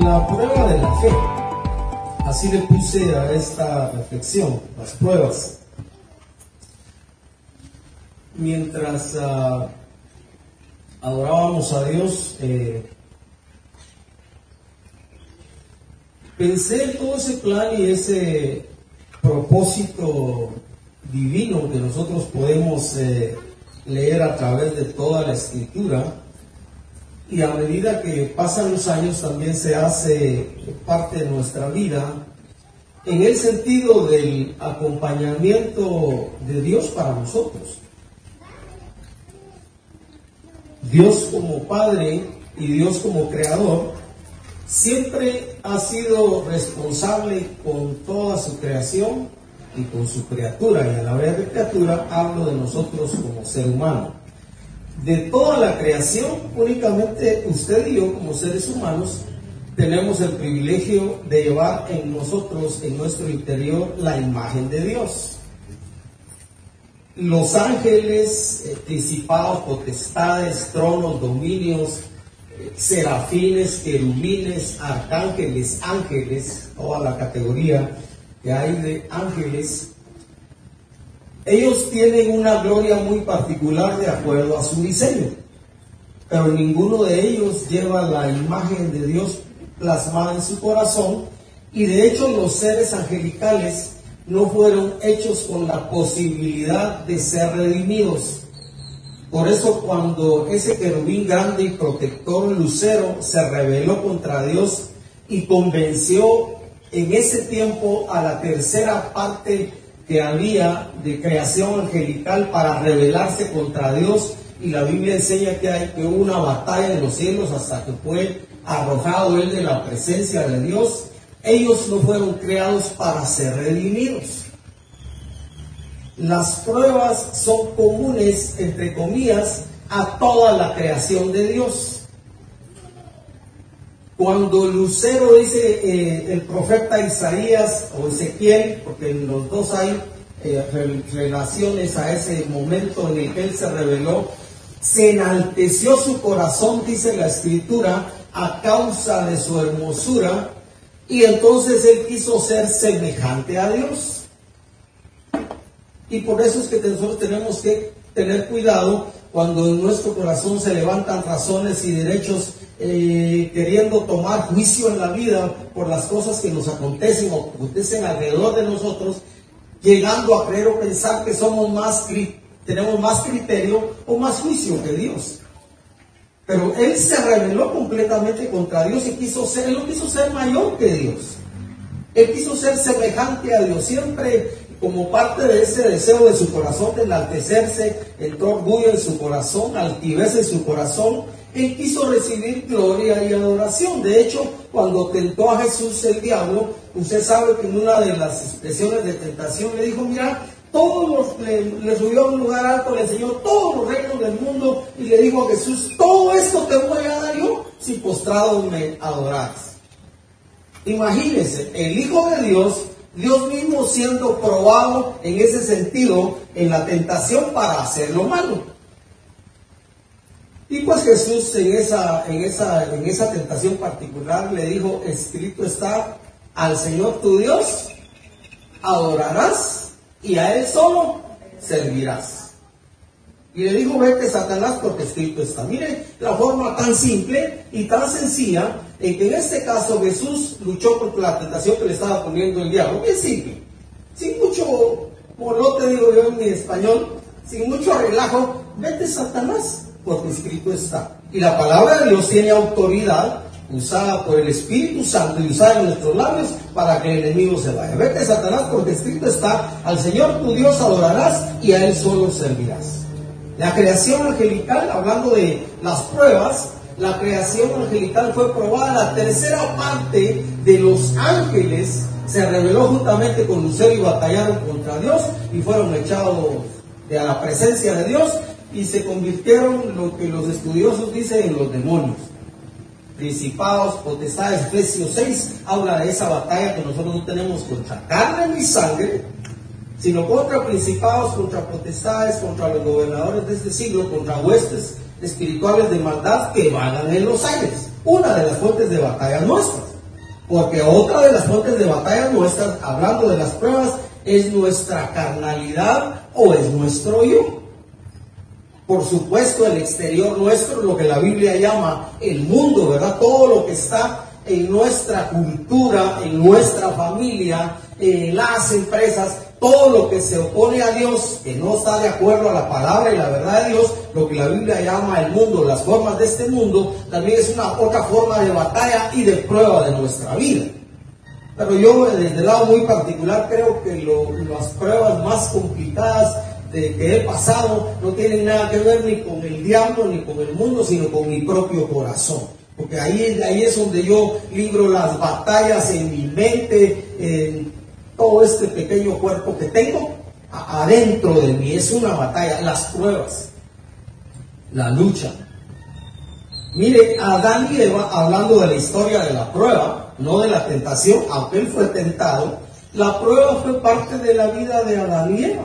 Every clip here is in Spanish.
La prueba de la fe. Así le puse a esta reflexión, las pruebas. Mientras uh, adorábamos a Dios, eh, pensé en todo ese plan y ese propósito divino que nosotros podemos eh, leer a través de toda la escritura y a medida que pasan los años también se hace parte de nuestra vida en el sentido del acompañamiento de Dios para nosotros. Dios como Padre y Dios como Creador siempre ha sido responsable con toda su creación y con su criatura. Y a la vez de criatura hablo de nosotros como ser humano de toda la creación, únicamente usted y yo como seres humanos tenemos el privilegio de llevar en nosotros, en nuestro interior, la imagen de Dios. Los ángeles, eh, principados, potestades, tronos, dominios, eh, serafines, querubines, arcángeles, ángeles, toda la categoría que hay de ángeles, ellos tienen una gloria muy particular de acuerdo a su diseño, pero ninguno de ellos lleva la imagen de Dios plasmada en su corazón y de hecho los seres angelicales no fueron hechos con la posibilidad de ser redimidos. Por eso cuando ese querubín grande y protector lucero se rebeló contra Dios y convenció en ese tiempo a la tercera parte que había de creación angelical para rebelarse contra Dios y la Biblia enseña que, hay, que una batalla en los cielos hasta que fue arrojado él de la presencia de Dios. Ellos no fueron creados para ser redimidos. Las pruebas son comunes, entre comillas, a toda la creación de Dios. Cuando Lucero dice eh, el profeta Isaías o Ezequiel, porque en los dos hay eh, relaciones a ese momento en el que él se reveló, se enalteció su corazón, dice la escritura, a causa de su hermosura, y entonces él quiso ser semejante a Dios. Y por eso es que nosotros tenemos que tener cuidado cuando en nuestro corazón se levantan razones y derechos eh, queriendo tomar juicio en la vida por las cosas que nos acontecen o acontecen alrededor de nosotros, llegando a creer o pensar que somos más, tenemos más criterio o más juicio que Dios. Pero él se rebeló completamente contra Dios y quiso ser, él no quiso ser mayor que Dios. Él quiso ser semejante a Dios. Siempre como parte de ese deseo de su corazón de enaltecerse, entró orgullo en su corazón, altivez en su corazón, él quiso recibir gloria y adoración. De hecho, cuando tentó a Jesús el diablo, usted sabe que en una de las expresiones de tentación le dijo, mira, todos los, le, subió a un lugar alto, le enseñó todos los reinos del mundo y le dijo a Jesús, todo esto te voy a dar yo si postrado me adoras. Imagínense, el Hijo de Dios, Dios mismo siendo probado en ese sentido en la tentación para hacer lo malo. Y pues Jesús en esa, en esa, en esa tentación particular le dijo, escrito está, al Señor tu Dios adorarás y a Él solo servirás. Y le dijo, vete Satanás porque escrito está. Mire la forma tan simple y tan sencilla en que en este caso Jesús luchó contra la tentación que le estaba poniendo el diablo. Bien simple. Sin mucho molote, digo yo en mi español, sin mucho relajo, vete Satanás porque escrito está. Y la palabra de Dios tiene autoridad usada por el Espíritu Santo y usada en nuestros labios para que el enemigo se vaya. Vete Satanás porque escrito está, al Señor tu Dios adorarás y a Él solo servirás. La creación angelical, hablando de las pruebas, la creación angelical fue probada, la tercera parte de los ángeles se reveló juntamente con Lucero y batallaron contra Dios y fueron echados de la presencia de Dios y se convirtieron lo que los estudiosos dicen en los demonios. Principados, potestades, Efesios 6 habla de esa batalla que nosotros no tenemos contra carne ni sangre, sino contra principados, contra potestades, contra los gobernadores de este siglo, contra huestes espirituales de maldad que vagan en los aires. Una de las fuentes de batalla nuestras. Porque otra de las fuentes de batalla nuestras, hablando de las pruebas, es nuestra carnalidad o es nuestro yo. Por supuesto, el exterior nuestro, lo que la Biblia llama el mundo, ¿verdad? Todo lo que está en nuestra cultura, en nuestra familia, en las empresas, todo lo que se opone a Dios, que no está de acuerdo a la palabra y la verdad de Dios, lo que la Biblia llama el mundo, las formas de este mundo, también es una otra forma de batalla y de prueba de nuestra vida. Pero yo desde el lado muy particular creo que las pruebas más complicadas de que he pasado no tienen nada que ver ni con el diablo ni con el mundo, sino con mi propio corazón. Porque ahí, ahí es donde yo libro las batallas en mi mente, en todo este pequeño cuerpo que tengo adentro de mí. Es una batalla, las pruebas, la lucha. Mire, Adán y Eva, hablando de la historia de la prueba, no de la tentación, aunque él fue tentado, la prueba fue parte de la vida de Adán y Eva.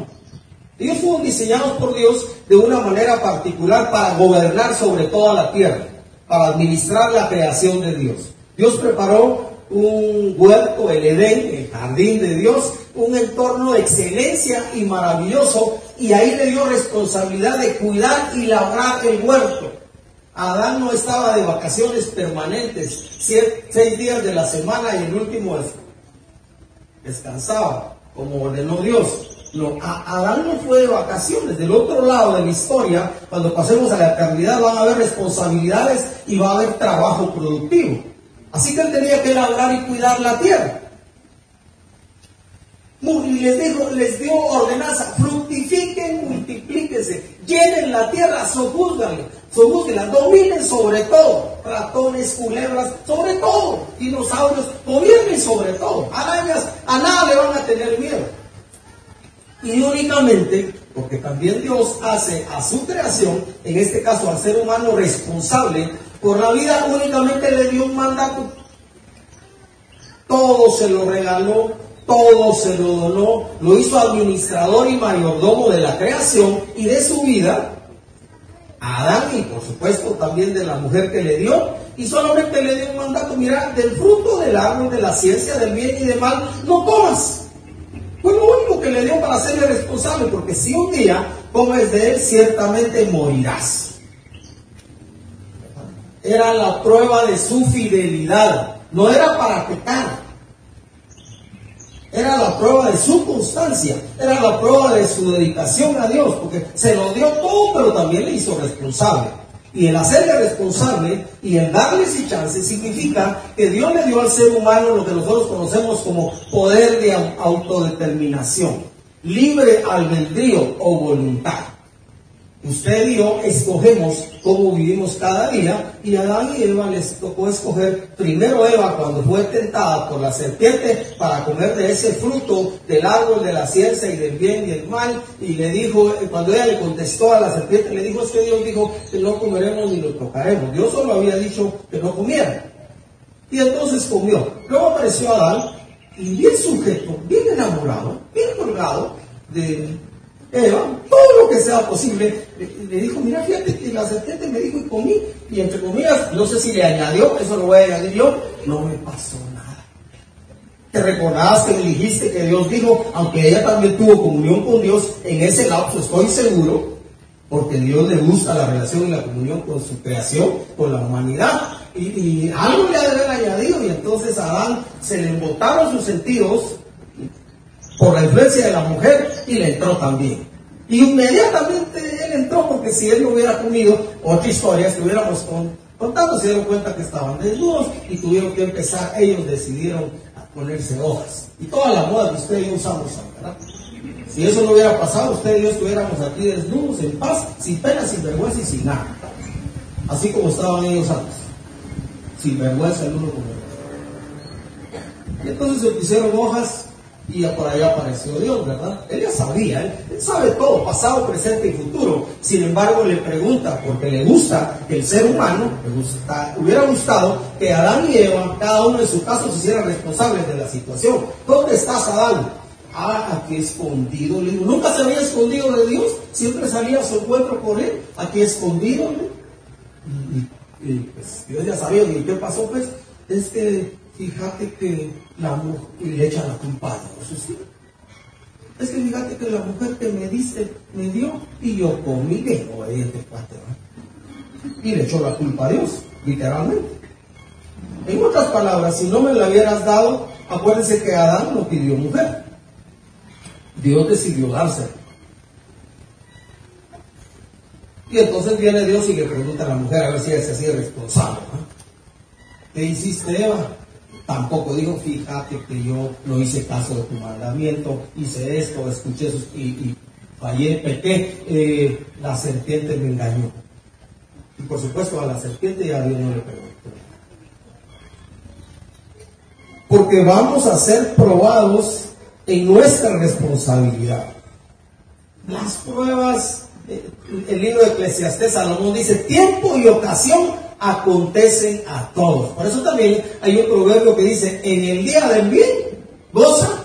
Ellos fueron diseñados por Dios de una manera particular para gobernar sobre toda la tierra, para administrar la creación de Dios. Dios preparó un huerto, el Edén, el jardín de Dios, un entorno de excelencia y maravilloso, y ahí le dio responsabilidad de cuidar y labrar el huerto. Adán no estaba de vacaciones permanentes, seis días de la semana y el último descansaba, como ordenó Dios. No, Adán no fue de vacaciones. Del otro lado de la historia, cuando pasemos a la eternidad, van a haber responsabilidades y va a haber trabajo productivo. Así que él tenía que labrar y cuidar la tierra. Y les dijo, les dio ordenanza, fructifiquen, multiplíquense, llenen la tierra, sojúzganla, sojúzganla, dominen sobre todo, ratones, culebras, sobre todo, dinosaurios, gobiernen sobre todo, arañas, a nada le van a tener miedo. Y únicamente, porque también Dios hace a su creación, en este caso al ser humano responsable por la vida, únicamente le dio un mandato. Todo se lo regaló, todo se lo donó, lo hizo administrador y mayordomo de la creación y de su vida, a Adán y por supuesto también de la mujer que le dio, y solamente le dio un mandato, mira, del fruto del árbol de la ciencia del bien y del mal, no comas. Fue lo único que le dio para hacerle responsable, porque si un día comes de él, ciertamente morirás. Era la prueba de su fidelidad, no era para pecar. Era la prueba de su constancia, era la prueba de su dedicación a Dios, porque se lo dio todo, pero también le hizo responsable. Y el hacerle responsable y el darle ese chance significa que Dios le dio al ser humano lo que nosotros conocemos como poder de autodeterminación, libre albedrío o voluntad. Usted y yo escogemos cómo vivimos cada día y a Adán y Eva les tocó escoger primero Eva cuando fue tentada por la serpiente para comer de ese fruto del árbol de la ciencia y del bien y el mal y le dijo, cuando ella le contestó a la serpiente, le dijo, es que Dios dijo que no comeremos ni lo tocaremos. Dios solo había dicho que no comiera. Y entonces comió. Luego apareció Adán y bien sujeto, bien enamorado, bien colgado de Todo lo que sea posible, le, dijo, mira, fíjate que la serpiente me dijo y comí, y entre comillas, no sé si le añadió, eso lo voy a añadir yo, no me pasó nada. Te recordabas que le dijiste que Dios dijo, aunque ella también tuvo comunión con Dios, en ese lapso estoy seguro, porque Dios le gusta la relación y la comunión con su creación, con la humanidad, y, y algo le ha de haber añadido, y entonces a Adán se le embotaron sus sentidos, por la influencia de la mujer y le entró también. Inmediatamente él entró porque si él no hubiera comido, otra historia estuviéramos contando, se dieron cuenta que estaban desnudos y tuvieron que empezar, ellos decidieron ponerse hojas. Y toda la moda que usted y yo usamos, ¿verdad? Si eso no hubiera pasado, usted y yo estuviéramos aquí desnudos, en paz, sin pena, sin vergüenza y sin nada. Así como estaban ellos antes. Sin vergüenza el uno con el otro. Y entonces se pusieron hojas y por allá apareció Dios, ¿verdad? Él ya sabía, él, sabe todo, pasado, presente y futuro. Sin embargo, le pregunta, porque le gusta que el ser humano, le hubiera gustado que Adán y Eva, cada uno en su caso, se hicieran responsables de la situación. ¿Dónde estás, Adán? Ah, aquí escondido, le digo, nunca se había escondido de Dios, siempre salía a su encuentro con él, aquí escondido, Y, pues Dios ya sabía, ¿y qué pasó? Pues es que fíjate que la mujer, y le echa la culpa a Dios. ¿sí? Es que fíjate que la mujer que me dice, me dio, y yo comí de obediente cuate, Y le echó la culpa a Dios, literalmente. En otras palabras, si no me la hubieras dado, acuérdense que Adán no pidió mujer. Dios decidió dársela. Y entonces viene Dios y le pregunta a la mujer a ver si se hacía responsable. ¿Qué hiciste, Eva? Tampoco dijo, fíjate que yo no hice caso de tu mandamiento, hice esto, escuché eso y, fallé, pequé, eh, la serpiente me engañó. Y por supuesto a la serpiente ya Dios no le preguntó. Porque vamos a ser probados en nuestra responsabilidad. Las pruebas, eh, el libro de Eclesiastés Salomón dice, tiempo y ocasión acontecen a todos. Por eso también hay un proverbio que dice, en el día del bien, goza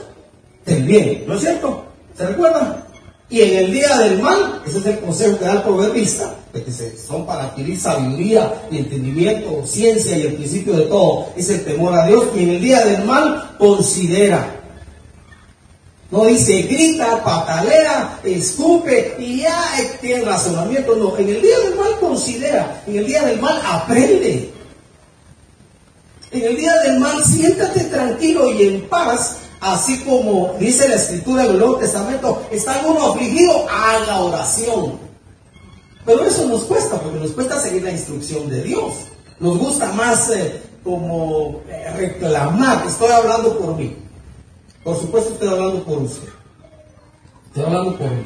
del bien. ¿No es cierto? ¿Se recuerdan? Y en el día del mal, ese es el consejo que da el proverbista, que son para adquirir sabiduría y entendimiento, ciencia y el principio de todo, es el temor a Dios. Y en el día del mal, considera. No dice grita, patalea, escupe y ya tiene razonamiento. No, en el día del mal considera, en el día del mal aprende. En el día del mal siéntate tranquilo y en paz, así como dice la escritura del Nuevo Testamento, está uno afligido a la oración. Pero eso nos cuesta, porque nos cuesta seguir la instrucción de Dios. Nos gusta más eh, como eh, reclamar, estoy hablando por mí. Por supuesto estoy hablando por usted. Estoy hablando por mí.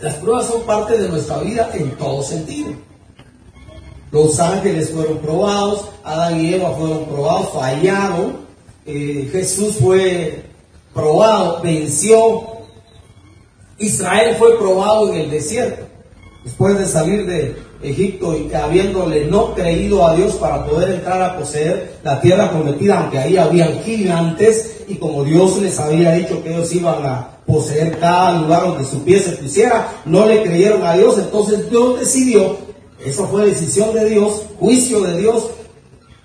Las pruebas son parte de nuestra vida en todo sentido. Los ángeles fueron probados, Adán y Eva fueron probados, fallaron. Eh, Jesús fue probado, venció. Israel fue probado en el desierto. Después de salir de, Egipto y que habiéndole no creído a Dios para poder entrar a poseer la tierra prometida, aunque ahí habían gigantes y como Dios les había dicho que ellos iban a poseer cada lugar donde su pie se pusiera, no le creyeron a Dios, entonces Dios decidió, eso fue decisión de Dios, juicio de Dios,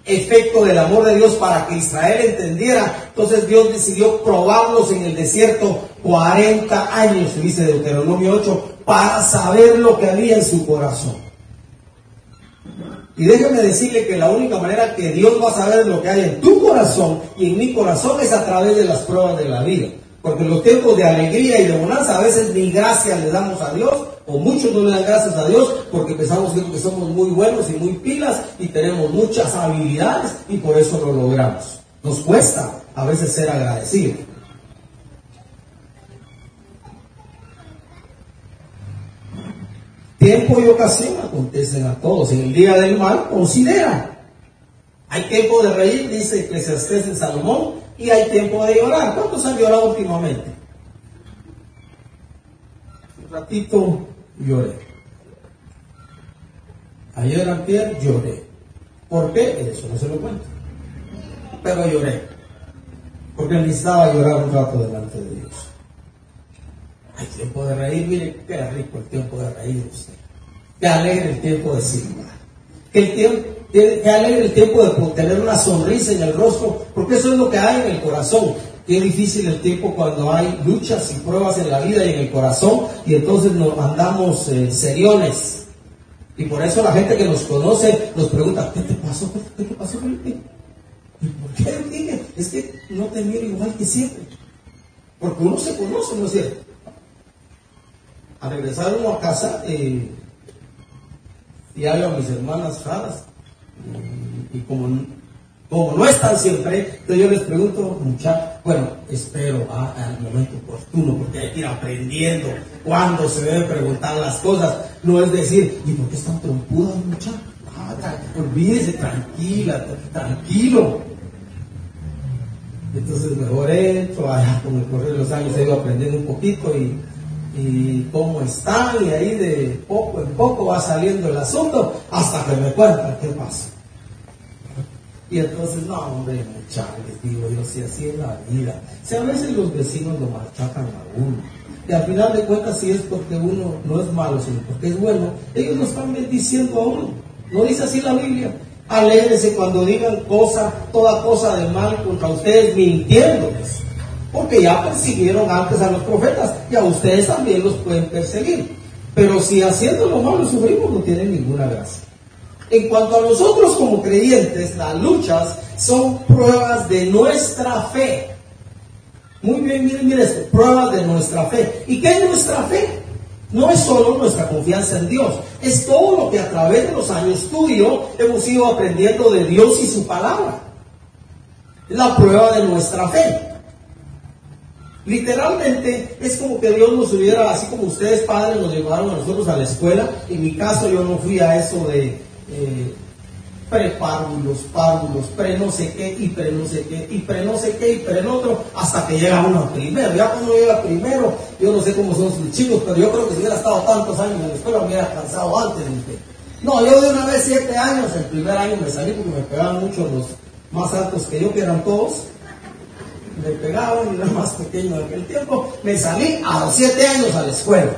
efecto del amor de Dios para que Israel entendiera. Entonces Dios decidió probarlos en el desierto 40 años, dice Deuteronomio 8, para saber lo que había en su corazón. Y déjeme decirle que la única manera que Dios va a saber lo que hay en tu corazón y en mi corazón es a través de las pruebas de la vida. Porque en los tiempos de alegría y de bonanza a veces ni gracias le damos a Dios, o muchos no le dan gracias a Dios porque pensamos que somos muy buenos y muy pilas y tenemos muchas habilidades y por eso lo logramos. Nos cuesta a veces ser agradecidos. Tiempo y ocasión acontecen a todos. En el día del mal, considera. Hay tiempo de reír, dice Eclesiastés en Salomón, y hay tiempo de llorar. ¿Cuántos han llorado últimamente? Un ratito lloré. Ayer, ayer lloré. ¿Por qué? Eso no se lo cuento. Pero lloré. Porque necesitaba llorar un rato delante de Dios. Hay tiempo de reír, mire, qué rico el tiempo de reír usted. Qué alegre el tiempo de silbar. Que, el que alegre el tiempo de tener una sonrisa en el rostro, porque eso es lo que hay en el corazón. Qué difícil el tiempo cuando hay luchas y pruebas en la vida y en el corazón, y entonces nos mandamos eh, seriones. Y por eso la gente que nos conoce nos pregunta, ¿qué te pasó? ¿Qué te pasó, Felipe? ¿Y por qué, Es que no te miro igual que siempre. Porque uno se conoce, ¿no es cierto? A regresar uno a casa eh, y hablo a mis hermanas raras. Y, como, como no están siempre, entonces yo les pregunto, mucha, bueno, espero al momento oportuno, porque hay que ir aprendiendo cuándo se debe preguntar las cosas. No es decir, ¿y por qué están trompudas, mucha? Ah, olvídese, tranquila, tranquilo. Entonces mejor entro, con el correr de los años he ido aprendiendo un poquito y y cómo están, y ahí de poco en poco va saliendo el asunto hasta que me cuentan qué pasa. Y entonces, no, hombre, muchachos, digo yo, si así es la vida. Si a veces los vecinos lo machacan a uno. Y al final de cuentas, si es porque uno no es malo, sino porque es bueno, ellos lo están bendiciendo a uno. No dice así la Biblia. Alégrense cuando digan cosa, toda cosa de mal contra ustedes, mintiéndoles. Porque ya persiguieron antes a los profetas y a ustedes también los pueden perseguir. Pero si haciendo lo malo sufrimos, no tienen ninguna gracia. En cuanto a nosotros como creyentes, las luchas son pruebas de nuestra fe. Muy bien, miren, miren esto, pruebas de nuestra fe. ¿Y qué es nuestra fe? No es solo nuestra confianza en Dios, es todo lo que a través de los años tú hemos ido aprendiendo de Dios y su palabra. La prueba de nuestra fe. Literalmente es como que Dios nos hubiera, así como ustedes padres nos llevaron a nosotros a la escuela. En mi caso yo no fui a eso de eh, párvulos, pre no sé qué, y pre no sé qué, y pre no sé qué, y pre otro, hasta que llega uno primero. Ya cuando llega primero, yo no sé cómo son sus chicos, pero yo creo que si hubiera estado tantos años en la escuela, me hubiera cansado antes. No, yo de una vez siete años, el primer año me salí porque me pegaban mucho los más altos que yo, que eran todos. Me pegaban, y era más pequeño en aquel tiempo. Me salí a los siete años a la escuela.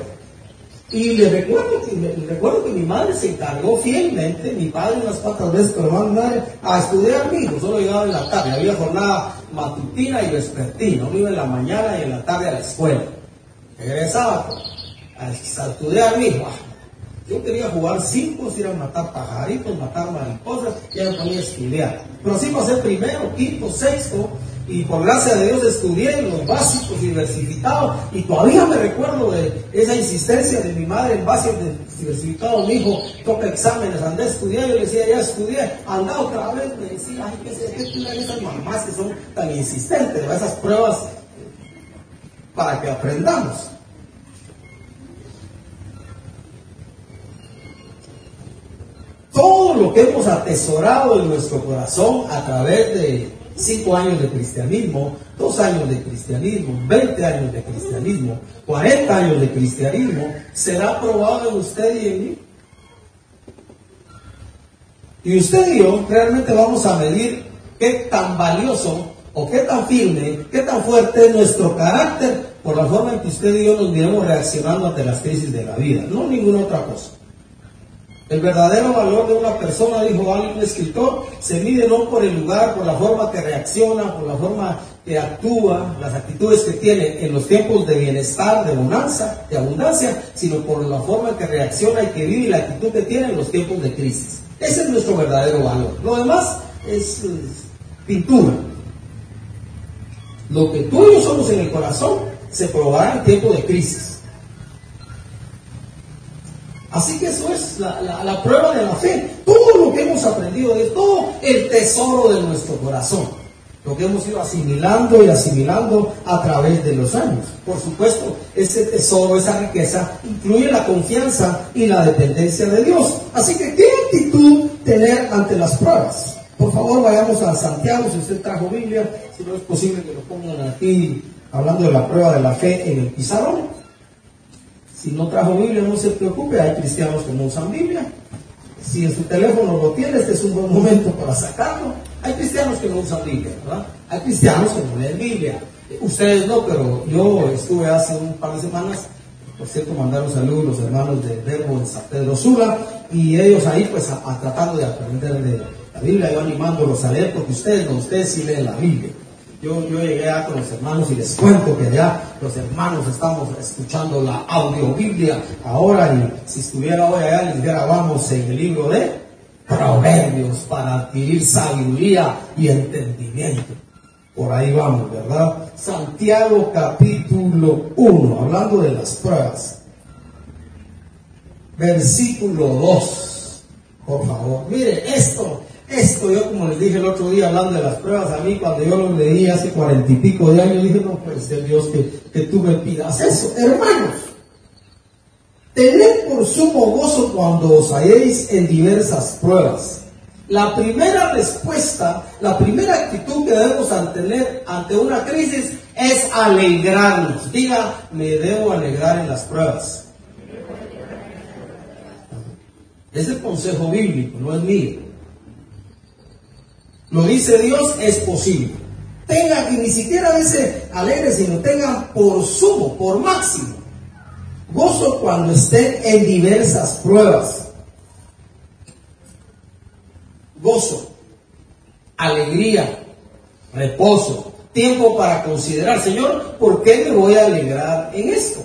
Y le recuerdo que, le, recuerdo que mi madre se encargó fielmente, mi padre unas cuantas veces con mi madre, a estudiar a mí, solo llegaba en la tarde, había jornada matutina y vespertina, uno iba en la mañana y en la tarde a la escuela. Regresaba a, estudiar a mí, yo quería jugar cinco, ir a matar pajaritos, matar mariposas, ya no podía estudiar. Pero así pasé primero, quinto, sexto, y por gracia de Dios estudié los básicos diversificados y todavía me recuerdo de esa insistencia de mi madre en básicos diversificados, mi hijo toca exámenes, andé a yo le decía, ya estudié, anda otra vez, me decía, ay, ¿qué es que esas mamás que son tan insistentes, esas pruebas para que aprendamos? Todo lo que hemos atesorado en nuestro corazón a través de cinco años de cristianismo, dos años de cristianismo, 20 años de cristianismo, 40 años de cristianismo, será probado en usted y en mí. Y usted y yo realmente vamos a medir qué tan valioso o qué tan firme, qué tan fuerte es nuestro carácter por la forma en que usted y yo nos miremos reaccionando ante las crisis de la vida, no ninguna otra cosa. El verdadero valor de una persona, dijo algún escritor, se mide no por el lugar, por la forma que reacciona, por la forma que actúa, las actitudes que tiene en los tiempos de bienestar, de bonanza, de abundancia, sino por la forma que reacciona y que vive y la actitud que tiene en los tiempos de crisis. Ese es nuestro verdadero valor. Lo demás es, pintura. Lo que tú y yo somos en el corazón se probará en tiempo de crisis. Así que eso es la, prueba de la fe. Todo lo que hemos aprendido de todo el tesoro de nuestro corazón. Lo que hemos ido asimilando y asimilando a través de los años. Por supuesto, ese tesoro, esa riqueza, incluye la confianza y la dependencia de Dios. Así que, ¿qué actitud tener ante las pruebas? Por favor, vayamos a Santiago, si usted trajo Biblia, si no es posible que lo pongan aquí, hablando de la prueba de la fe en el pizarrón. Si no trajo Biblia, no se preocupe, hay cristianos que no usan Biblia. Si en su teléfono lo tiene, este es un buen momento para sacarlo. Hay cristianos que no usan Biblia, ¿verdad? Hay cristianos que no leen Biblia. Ustedes no, pero yo estuve hace un par de semanas, por cierto, mandaron saludos los hermanos de Verbo en San Pedro Sula, y ellos ahí pues a, tratando de aprender de la Biblia, yo animándolos a leer, porque ustedes no, ustedes sí leen la Biblia. Yo, yo llegué a con los hermanos y les cuento que ya los hermanos estamos escuchando la audio Biblia ahora y si estuviera hoy allá les dijera vamos en el libro de Proverbios para adquirir sabiduría y entendimiento. Por ahí vamos, ¿verdad? Santiago capítulo 1, hablando de las pruebas. Versículo 2, por favor. Mire, esto esto yo, como les dije el otro día, hablando de las pruebas, a mí cuando yo lo leí hace cuarenta y pico de años, dije, no puede ser Dios que, que tú me pidas eso. Hermanos, tened por sumo gozo cuando os halléis en diversas pruebas. La primera respuesta, la primera actitud que debemos tener ante una crisis es alegrarnos. Diga, me debo alegrar en las pruebas. Es el consejo bíblico, no es mío. Lo dice Dios, es posible. Tenga, y ni siquiera dice alegre, sino tengan por sumo, por máximo. Gozo cuando estén en diversas pruebas. gozo, alegría, reposo, tiempo para considerar, Señor, ¿por qué me voy a alegrar en esto?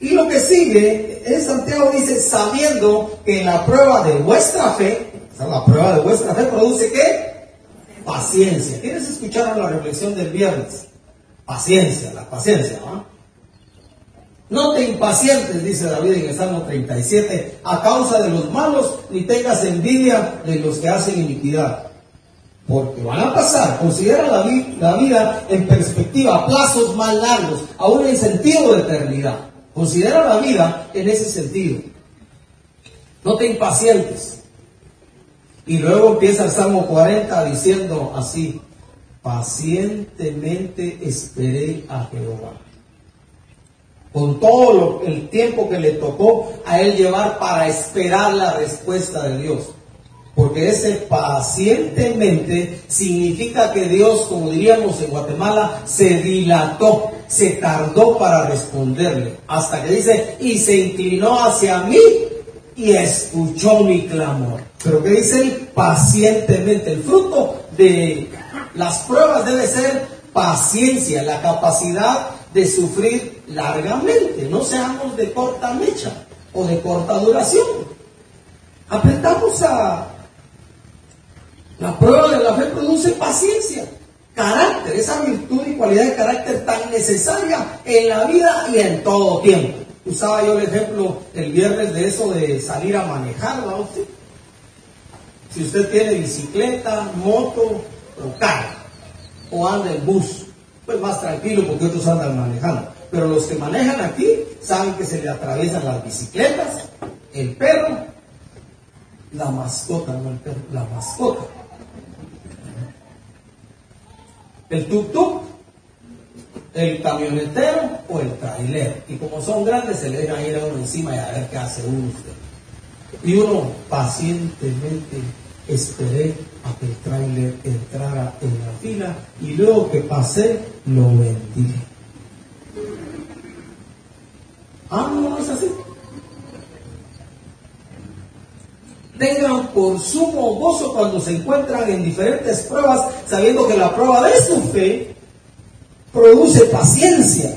Y lo que sigue es Santiago dice, sabiendo que en la prueba de vuestra fe, la prueba de vuestra fe produce qué? Paciencia. ¿Quiénes escucharon la reflexión del viernes? Paciencia, la paciencia, ¿no? No te impacientes, dice David en el Salmo 37, a causa de los malos, ni tengas envidia de los que hacen iniquidad. Porque van a pasar, considera la, la vida en perspectiva, a plazos más largos, aún en sentido de eternidad. Considera la vida en ese sentido. No te impacientes. Y luego empieza el Salmo 40 diciendo así, pacientemente esperé a Jehová. Con todo el tiempo que le tocó a él llevar para esperar la respuesta de Dios. Porque ese pacientemente significa que Dios, como diríamos en Guatemala, se dilató, se tardó para responderle. Hasta que dice, y se inclinó hacia mí y escuchó mi clamor. Pero que dice él pacientemente. El fruto de las pruebas debe ser paciencia, la capacidad de sufrir largamente. No seamos de corta mecha o de corta duración. Aprendamos a la prueba de la fe produce paciencia, carácter, esa virtud y cualidad de carácter tan necesaria en la vida y en todo tiempo. Usaba yo el ejemplo el viernes de eso de salir a manejar, ¿no? Si usted tiene bicicleta, moto o carro, o anda en bus, pues más tranquilo porque otros andan manejando. Pero los que manejan aquí saben que se le atraviesan las bicicletas, el perro, la mascota, no el perro, la mascota el tuk-tuk, el camionetero o el trailer. Y como son grandes, se le dejan ir a uno encima y a ver qué hace uno. Y uno pacientemente esperé a que el trailer entrara en la fila y luego que pasé, lo vendí. Ah, no es así. tengan por sumo gozo cuando se encuentran en diferentes pruebas, sabiendo que la prueba de su fe produce paciencia.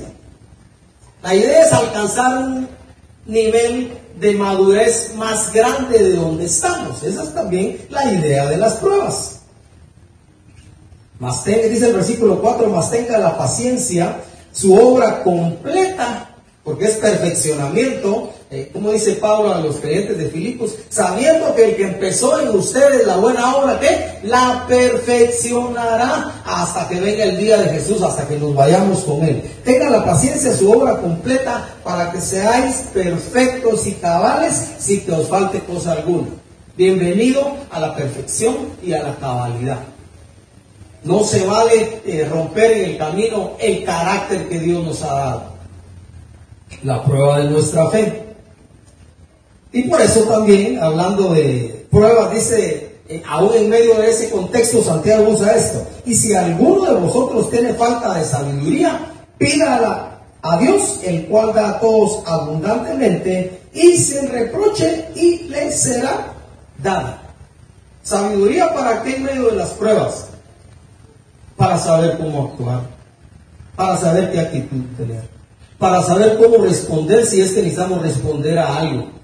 La idea es alcanzar un nivel de madurez más grande de donde estamos. Esa es también la idea de las pruebas. Más dice el versículo 4, más tenga la paciencia su obra completa, porque es perfeccionamiento eh, como dice Pablo a los creyentes de Filipos, sabiendo que el que empezó en ustedes la buena obra, que la perfeccionará hasta que venga el día de Jesús, hasta que nos vayamos con él. Tenga la paciencia, su obra completa, para que seáis perfectos y cabales, sin que os falte cosa alguna. Bienvenido a la perfección y a la cabalidad. No se vale eh, romper en el camino el carácter que Dios nos ha dado. La prueba de nuestra fe y por eso también, hablando de pruebas, dice, eh, aún en medio de ese contexto, Santiago usa esto. Y si alguno de vosotros tiene falta de sabiduría, pídala a Dios, el cual da a todos abundantemente y sin reproche y le será dada. Sabiduría para qué en medio de las pruebas? Para saber cómo actuar, para saber qué actitud tener, para saber cómo responder si es que necesitamos responder a algo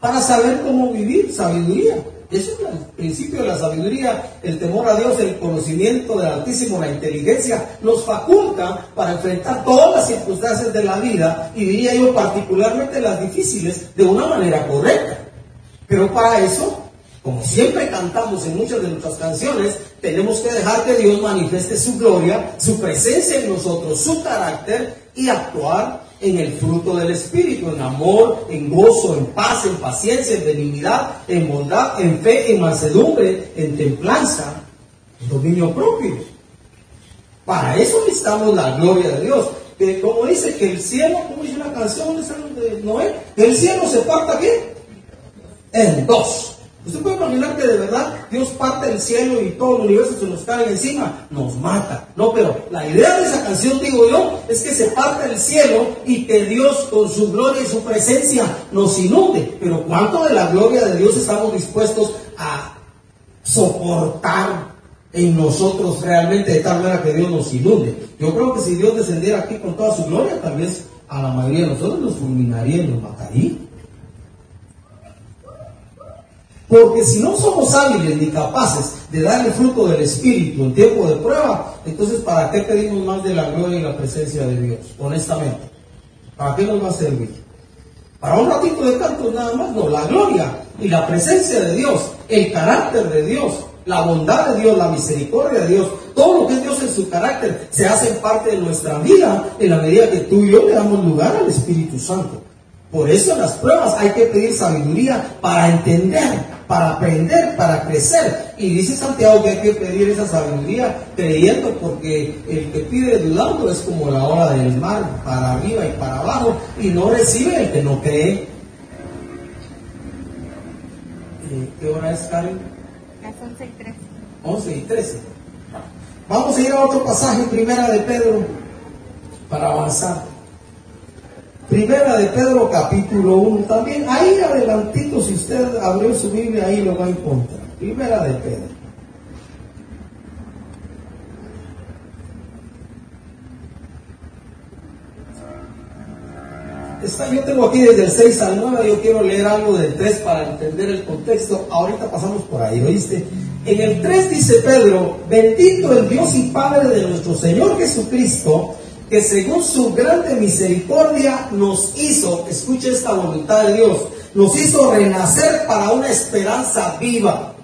para saber cómo vivir, sabiduría. Eso es el principio de la sabiduría, el temor a Dios, el conocimiento del Altísimo, la inteligencia, nos faculta para enfrentar todas las circunstancias de la vida y diría yo particularmente las difíciles de una manera correcta. Pero para eso, como siempre cantamos en muchas de nuestras canciones, tenemos que dejar que Dios manifieste su gloria, su presencia en nosotros, su carácter y actuar en el fruto del Espíritu, en amor, en gozo, en paz, en paciencia, en benignidad, en bondad, en fe, en mansedumbre, en templanza, dominio propio. Para eso necesitamos la gloria de Dios. Que como dice que el cielo, como dice una canción de Noé, el cielo se parta qué? En dos. Usted puede imaginar que de verdad Dios parte del cielo y todo el universo se nos cae encima, nos mata. No, pero la idea de esa canción, digo yo, es que se parte del cielo y que Dios con su gloria y su presencia nos inunde. Pero ¿cuánto de la gloria de Dios estamos dispuestos a soportar en nosotros realmente de tal manera que Dios nos inunde? Yo creo que si Dios descendiera aquí con toda su gloria, tal vez a la mayoría de nosotros nos fulminaría y nos mataría. Porque si no somos hábiles ni capaces de dar el fruto del Espíritu en tiempo de prueba, entonces ¿para qué pedimos más de la gloria y la presencia de Dios? Honestamente. ¿Para qué nos va a servir? Para un ratito de canto nada más, no, la gloria y la presencia de Dios, el carácter de Dios, la bondad de Dios, la misericordia de Dios, todo lo que es Dios en su carácter se hace parte de nuestra vida en la medida que tú y yo le damos lugar al Espíritu Santo. Por eso en las pruebas hay que pedir sabiduría para entender, para aprender, para crecer. Y dice Santiago que hay que pedir esa sabiduría creyendo porque el que pide dudando es como la ola del mar, para arriba y para abajo, y no recibe el que no cree. Eh, ¿Qué hora es, Karen? Las 11 y 13. 11 y 13. Vamos a ir a otro pasaje, primera de Pedro, para avanzar. Primera de Pedro capítulo 1, también ahí adelantito, si usted abrió su Biblia, ahí lo va a encontrar. Primera de Pedro. Está, yo tengo aquí desde el 6 al 9, yo quiero leer algo del 3 para entender el contexto. Ahorita pasamos por ahí, ¿oíste? En el 3 dice Pedro, bendito el Dios y Padre de nuestro Señor Jesucristo, que según su grande misericordia nos hizo, escuche esta voluntad de Dios, nos hizo renacer para una esperanza viva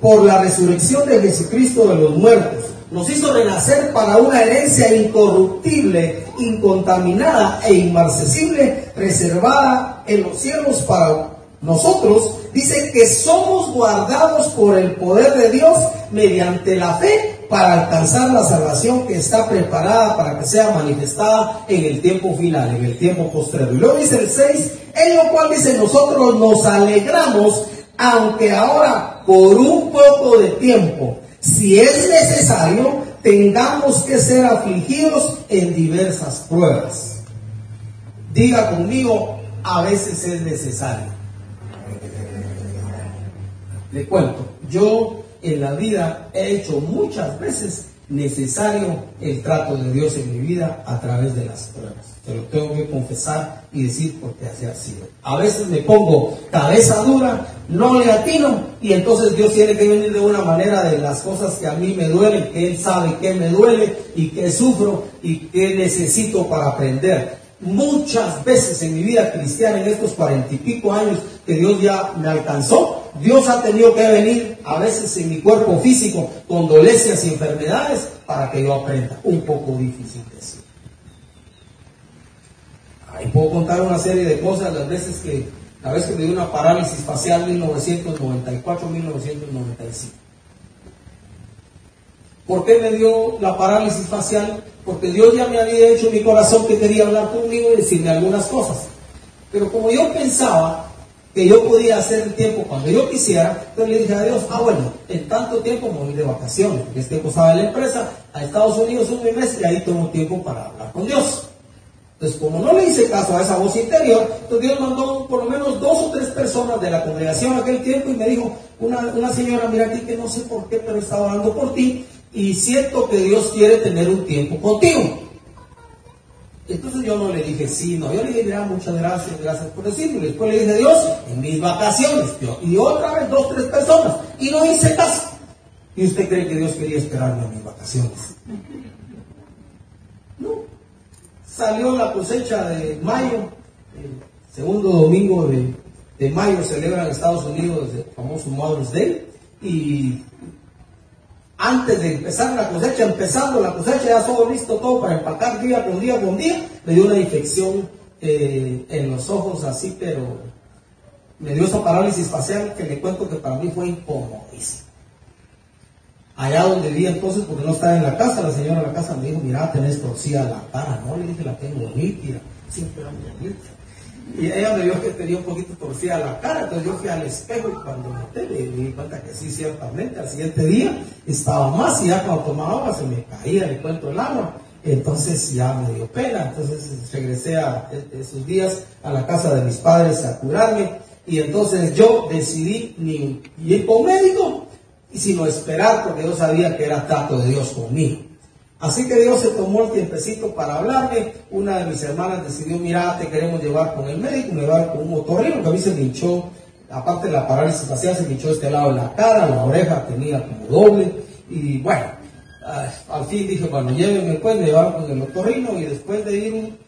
por la resurrección de Jesucristo de los muertos. Nos hizo renacer para una herencia incorruptible, incontaminada e inmarcesible, reservada en los cielos para nosotros. Dice que somos guardados por el poder de Dios mediante la fe para alcanzar la salvación que está preparada para que sea manifestada en el tiempo final, en el tiempo postrero. Y luego dice el 6, en lo cual dice nosotros nos alegramos, aunque ahora por un poco de tiempo, si es necesario, tengamos que ser afligidos en diversas pruebas. Diga conmigo, a veces es necesario. Le cuento, yo en la vida he hecho muchas veces necesario el trato de Dios en mi vida a través de las pruebas. Se lo tengo que confesar y decir porque así ha sido. A veces me pongo cabeza dura, no le atino y entonces Dios tiene que venir de una manera de las cosas que a mí me duelen, que Él sabe que me duele y que sufro y que necesito para aprender. Muchas veces en mi vida cristiana, en estos cuarenta y pico años que Dios ya me alcanzó, Dios ha tenido que venir a veces en mi cuerpo físico con dolencias y enfermedades para que yo aprenda. Un poco difícil decir. Ahí puedo contar una serie de cosas, las veces que, la vez que me dio una parálisis facial 1994-1995. ¿Por qué me dio la parálisis facial? Porque Dios ya me había hecho mi corazón que quería hablar conmigo y decirme algunas cosas. Pero como yo pensaba que yo podía hacer el tiempo cuando yo quisiera, entonces le dije a Dios, ah bueno, en tanto tiempo me voy de vacaciones, porque este tiempo estaba en la empresa, a Estados Unidos un mes y ahí tengo tiempo para hablar con Dios. Entonces, como no le hice caso a esa voz interior, entonces Dios mandó por lo menos dos o tres personas de la congregación aquel tiempo y me dijo, una, una señora, mira aquí que no sé por qué, pero estaba hablando por ti y siento que Dios quiere tener un tiempo contigo. Entonces yo no le dije sí, no, yo le dije, mira, muchas gracias, gracias por decirme. Después le dije, Dios, en mis vacaciones, y otra vez dos, tres personas, y no hice caso. ¿Y usted cree que Dios quería esperarme a mis vacaciones? No. Salió la cosecha de mayo, el segundo domingo de, de mayo celebran en Estados Unidos el famoso Mother's Day, y antes de empezar la cosecha, empezando la cosecha, ya todo listo, todo para empacar día con día con día, me dio una infección eh, en los ojos así, pero me dio esa parálisis facial que le cuento que para mí fue incomodísimo. Allá donde vi entonces, porque no estaba en la casa, la señora de la casa me dijo, mira, tenés torcida la cara, no, le dije, la tengo nítida, siempre muy nítida. Y ella me vio que tenía un poquito torcida la cara, entonces yo fui al espejo y cuando me, me di cuenta que sí, ciertamente, al siguiente día estaba más y ya cuando tomaba agua se me caía el cuento el agua. Entonces ya me dio pena, entonces regresé a esos días a la casa de mis padres a curarme y entonces yo decidí ni ir con médico, sino esperar porque yo sabía que era trato de Dios conmigo. Así que Dios se tomó el tiempecito para hablarme. Una de mis hermanas decidió, mira, te queremos llevar con el médico, me va con un motorrino que a mí se me hinchó, aparte de la parálisis facial, se me hinchó este lado de la cara, la oreja tenía como doble. Y bueno, ah, al fin dije, bueno, llévenme pues, me llevaron con el motorrino y después de ir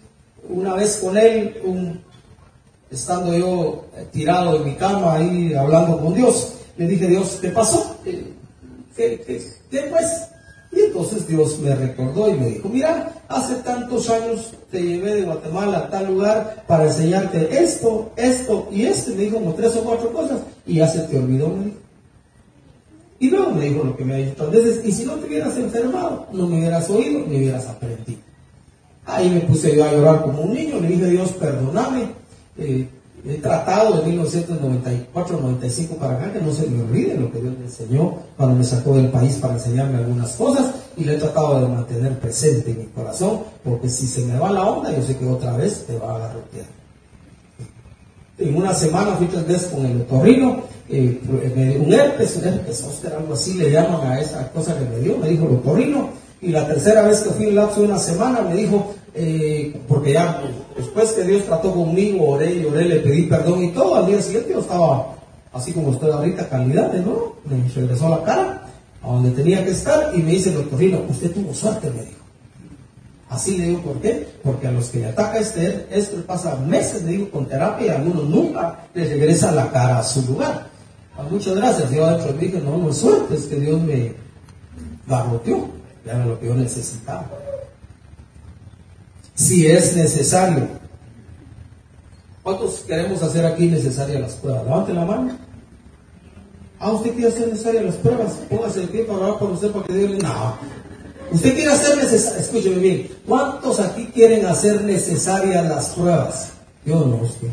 una vez con él, estando yo tirado en mi cama ahí hablando con Dios, le dije, Dios, ¿qué pasó? ¿Qué, qué, qué pues? Y entonces Dios me recordó y me dijo, mira, hace tantos años te llevé de Guatemala a tal lugar para enseñarte esto, esto y esto. Y me dijo como tres o cuatro cosas y ya se te olvidó, me dijo. Y luego me dijo lo que me ha dicho tantas y si no te hubieras enfermado, no me hubieras oído, ni hubieras aprendido. Ahí me puse yo a llorar como un niño, le dije, Dios, perdóname. Eh, he tratado de 1994-95 para acá que no se me olvide lo que Dios me enseñó cuando me sacó del país para enseñarme algunas cosas y lo he tratado de mantener presente en mi corazón porque si se me va la onda yo sé que otra vez te va a agarrotear. En una semana fui tres veces con el otorrino, eh, un herpes, un herpes Oscar, algo así le llaman a esa cosa que me dio, me dijo el otorrino, y la tercera vez que fui en lapso de una semana me dijo, eh, porque ya después que Dios trató conmigo, oré y oré, le pedí perdón y todo, al día siguiente yo estaba así como estoy ahorita, calidad nuevo, me regresó la cara a donde tenía que estar y me dice el doctorino, usted tuvo suerte, me dijo. Así le digo, ¿por qué? Porque a los que le ataca este, esto pasa meses, le digo, con terapia y a algunos nunca les regresa la cara a su lugar. Ah, muchas gracias. Yo adentro dije, no, no es suerte, es que Dios me barroteó, ya era lo que yo necesitaba si es necesario. ¿Cuántos queremos hacer aquí necesarias las pruebas? Levante la mano. Ah, usted quiere hacer necesarias las pruebas. Póngase el pie para hablar por usted para que le. No. Usted quiere hacer necesarias. Escúcheme bien. ¿Cuántos aquí quieren hacer necesarias las pruebas? Yo no, usted.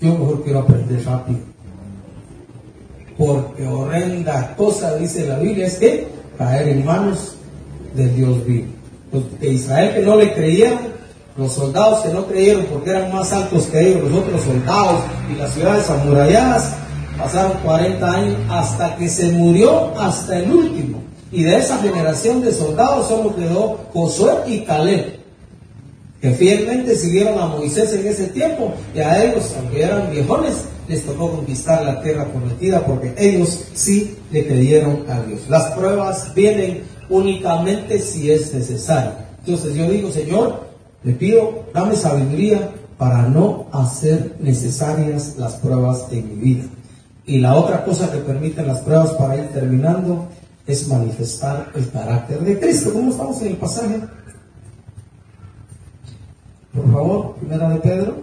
Yo mejor quiero aprender rápido. Porque horrenda cosa, dice la Biblia, es que caer en manos de Dios vivo. Los de Israel que no le creían, los soldados que no creyeron porque eran más altos que ellos, los otros soldados y las ciudades amuralladas, pasaron 40 años hasta que se murió hasta el último. Y de esa generación de soldados solo quedó Josué y Caleb, que fielmente siguieron a Moisés en ese tiempo y a ellos, aunque eran viejones, les tocó conquistar la tierra prometida porque ellos sí le creyeron a Dios. Las pruebas vienen únicamente si es necesario. Entonces yo digo, Señor, le pido, dame sabiduría para no hacer necesarias las pruebas en mi vida. Y la otra cosa que permiten las pruebas para ir terminando es manifestar el carácter de Cristo. ¿Cómo estamos en el pasaje? Por favor, primera de Pedro.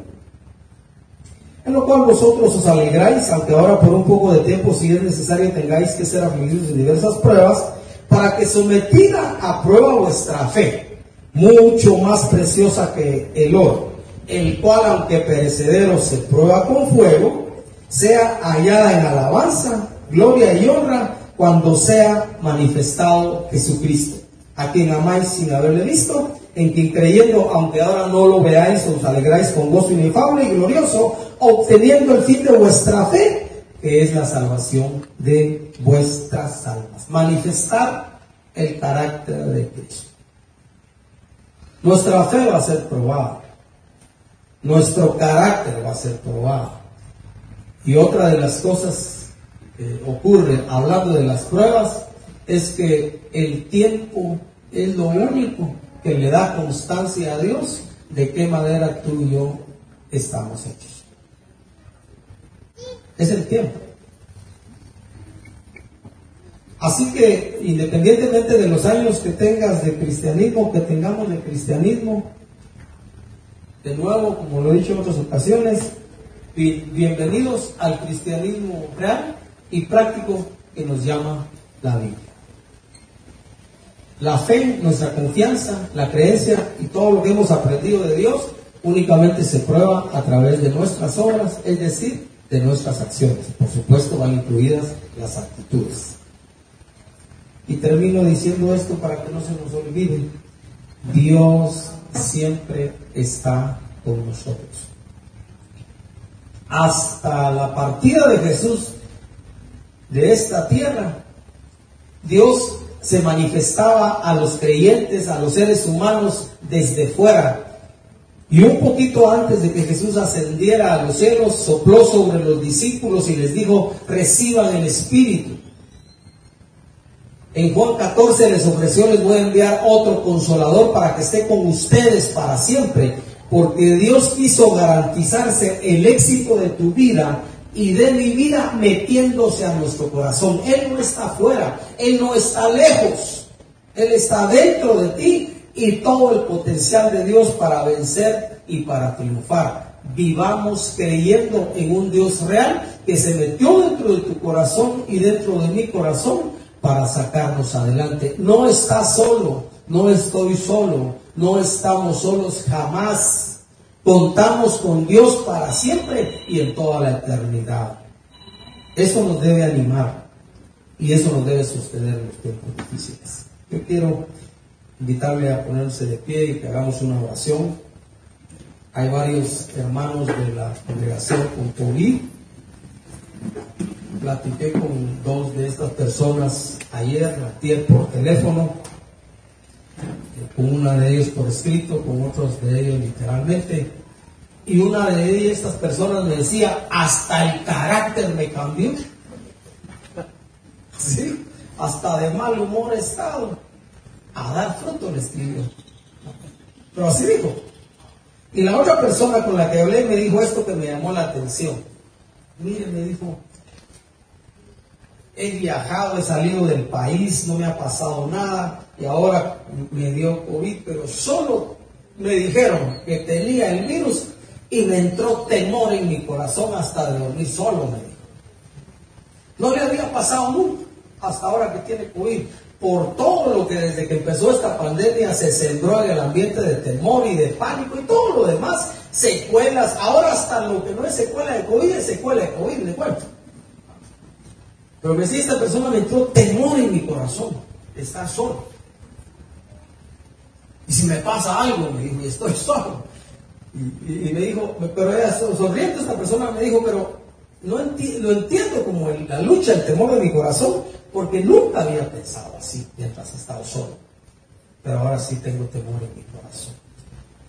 En lo cual vosotros os alegráis, aunque ahora por un poco de tiempo, si es necesario, tengáis que ser afligidos en diversas pruebas, para que sometida a prueba vuestra fe, mucho más preciosa que el oro, el cual aunque perecedero se prueba con fuego, sea hallada en alabanza, gloria y honra cuando sea manifestado Jesucristo, a quien amáis sin haberle visto, en quien creyendo, aunque ahora no lo veáis, os alegráis con gozo inefable y glorioso, obteniendo el fin de vuestra fe, que es la salvación de vuestras almas. Manifestar el carácter de Cristo. Nuestra fe va a ser probada. Nuestro carácter va a ser probado. Y otra de las cosas que ocurre hablando de las pruebas es que el tiempo es lo único que le da constancia a Dios de qué manera tú y yo estamos hechos es el tiempo. Así que independientemente de los años que tengas de cristianismo, que tengamos de cristianismo, de nuevo, como lo he dicho en otras ocasiones, bienvenidos al cristianismo real y práctico que nos llama la Biblia. La fe, nuestra confianza, la creencia y todo lo que hemos aprendido de Dios únicamente se prueba a través de nuestras obras, es decir, de nuestras acciones. Por supuesto van incluidas las actitudes. Y termino diciendo esto para que no se nos olvide. Dios siempre está con nosotros. Hasta la partida de Jesús de esta tierra, Dios se manifestaba a los creyentes, a los seres humanos desde fuera. Y un poquito antes de que Jesús ascendiera a los cielos, sopló sobre los discípulos y les dijo, reciban el Espíritu. En Juan 14 les ofreció, les voy a enviar otro consolador para que esté con ustedes para siempre, porque Dios quiso garantizarse el éxito de tu vida y de mi vida metiéndose a nuestro corazón. Él no está afuera, Él no está lejos, Él está dentro de ti y todo el potencial de Dios para vencer y para triunfar. Vivamos creyendo en un Dios real que se metió dentro de tu corazón y dentro de mi corazón para sacarnos adelante. No estás solo, no estoy solo, no estamos solos jamás. Contamos con Dios para siempre y en toda la eternidad. Eso nos debe animar y eso nos debe sostener en los tiempos difíciles. Yo quiero invitarle a ponerse de pie y que hagamos una oración. Hay varios hermanos de la congregación con Platiqué con dos de estas personas ayer, ayer por teléfono con una de ellos por escrito, con otros de ellos literalmente. Y una de estas personas me decía, hasta el carácter me cambió. Sí, hasta de mal humor he estado. A dar fruto le escribió. Pero así dijo. Y la otra persona con la que hablé me dijo esto que me llamó la atención. Mire, me dijo, he viajado, he salido del país, no me ha pasado nada y ahora me dio COVID, pero solo me dijeron que tenía el virus y me entró temor en mi corazón hasta de dormir solo, me dijo. No le había pasado nunca hasta ahora que tiene COVID. Por todo lo que desde que empezó esta pandemia se sembró en el ambiente de temor y de pánico y todo lo demás, secuelas. Ahora hasta lo que no es secuela de COVID es secuela de COVID, de cuento. Pero me decía, esta persona me entró temor en mi corazón, está solo. Y si me pasa algo, me dijo, estoy solo. Y, me dijo, pero ella sonriente esta persona me dijo, pero no lo entiendo como la lucha, el temor de mi corazón, porque nunca había pensado así mientras estaba solo. Pero ahora sí tengo temor en mi corazón.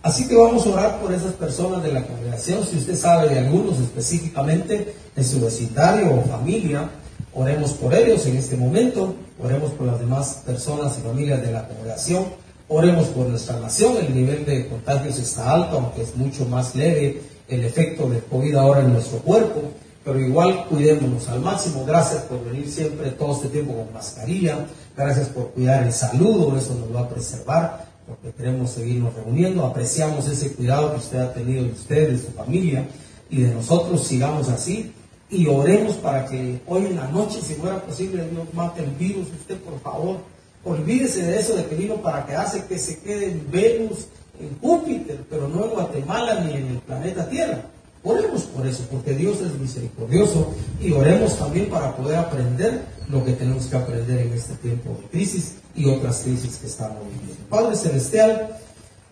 Así que vamos a orar por esas personas de la congregación. Si usted sabe de algunos específicamente en su vecindario o familia, Oremos por ellos en este momento, oremos por las demás personas y familias de la congregación, oremos por nuestra nación, el nivel de contagios está alto, aunque es mucho más leve el efecto del COVID ahora en nuestro cuerpo, pero igual cuidémonos al máximo. Gracias por venir siempre todo este tiempo con mascarilla, gracias por cuidar el saludo, eso nos va a preservar, porque queremos seguirnos reuniendo, apreciamos ese cuidado que usted ha tenido de usted, de su familia y de nosotros, sigamos así y oremos para que hoy en la noche, si fuera posible, Dios mate el virus. Usted, por favor, olvídese de eso de vino para que hace que se quede en Venus, en Júpiter, pero no en Guatemala ni en el planeta Tierra. Oremos por eso, porque Dios es misericordioso y oremos también para poder aprender lo que tenemos que aprender en este tiempo de crisis y otras crisis que estamos viviendo. Padre Celestial,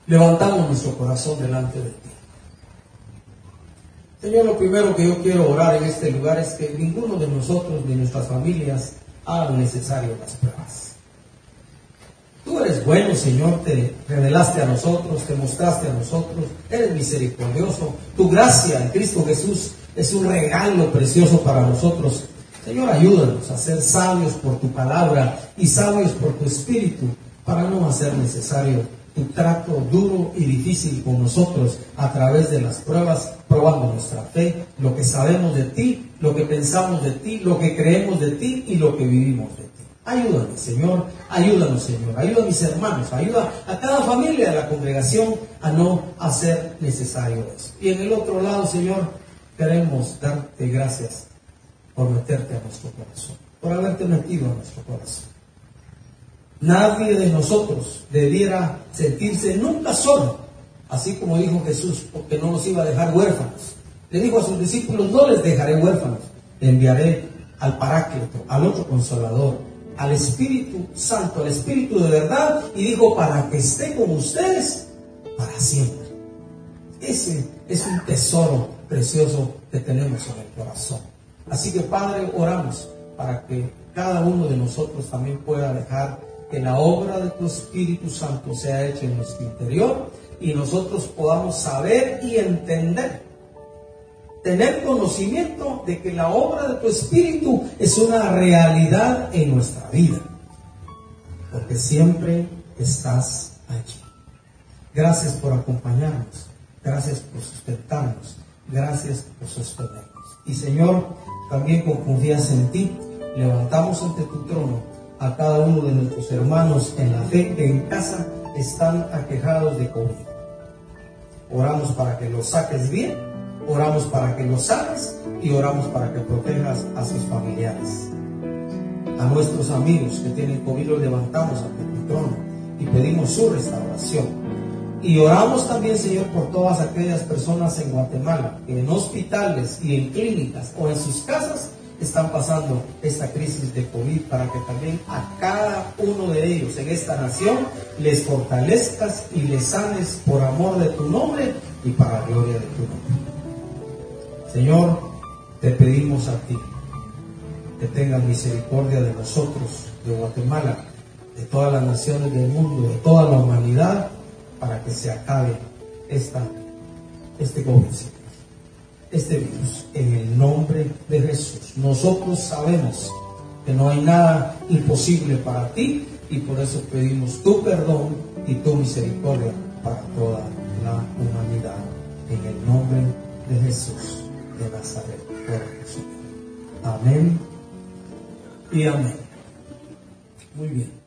levantamos nuestro corazón delante de ti. Señor, lo primero que yo quiero orar en este lugar es que ninguno de nosotros ni nuestras familias hagan necesario las pruebas. Tú eres bueno, Señor, te revelaste a nosotros, te mostraste a nosotros, eres misericordioso. Tu gracia en Cristo Jesús es un regalo precioso para nosotros. Señor, ayúdanos a ser sabios por tu palabra y sabios por tu espíritu para no hacer necesario tu trato duro y difícil con nosotros a través de las pruebas, probando nuestra fe, lo que sabemos de ti, lo que pensamos de ti, lo que creemos de ti y lo que vivimos de ti. Ayúdanos, Señor, ayúdanos, Señor, ayuda a mis hermanos, ayuda a cada familia de la congregación a no hacer necesario eso. Y en el otro lado, Señor, queremos darte gracias por meterte a nuestro corazón, por haberte metido a nuestro corazón. Nadie de nosotros debiera sentirse nunca solo, así como dijo Jesús, porque no nos iba a dejar huérfanos. Le dijo a sus discípulos, no les dejaré huérfanos, le enviaré al Paráclito, al otro consolador, al Espíritu Santo, al Espíritu de verdad, y dijo, para que esté con ustedes para siempre. Ese es un tesoro precioso que tenemos en el corazón. Así que Padre, oramos para que cada uno de nosotros también pueda dejar que la obra de tu Espíritu Santo sea hecha en nuestro interior y nosotros podamos saber y entender, tener conocimiento de que la obra de tu Espíritu es una realidad en nuestra vida, porque siempre estás allí. Gracias por acompañarnos, gracias por sustentarnos, gracias por sostenernos. Y Señor, también con confianza en ti, levantamos ante tu trono a cada uno de nuestros hermanos en la fe que en casa están aquejados de COVID. Oramos para que los saques bien, oramos para que los saques y oramos para que protejas a sus familiares. A nuestros amigos que tienen COVID los levantamos ante tu trono y pedimos su restauración. Y oramos también, Señor, por todas aquellas personas en Guatemala que en hospitales y en clínicas o en sus casas están pasando esta crisis de COVID para que también a cada uno de ellos en esta nación les fortalezcas y les sanes por amor de tu nombre y para la gloria de tu nombre. Señor, te pedimos a ti que tengas misericordia de nosotros, de Guatemala, de todas las naciones del mundo, de toda la humanidad, para que se acabe esta, este gobierno este virus en el nombre de Jesús. Nosotros sabemos que no hay nada imposible para ti y por eso pedimos tu perdón y tu misericordia para toda la humanidad. En el nombre de Jesús de Nazaret. Amén y amén. Muy bien.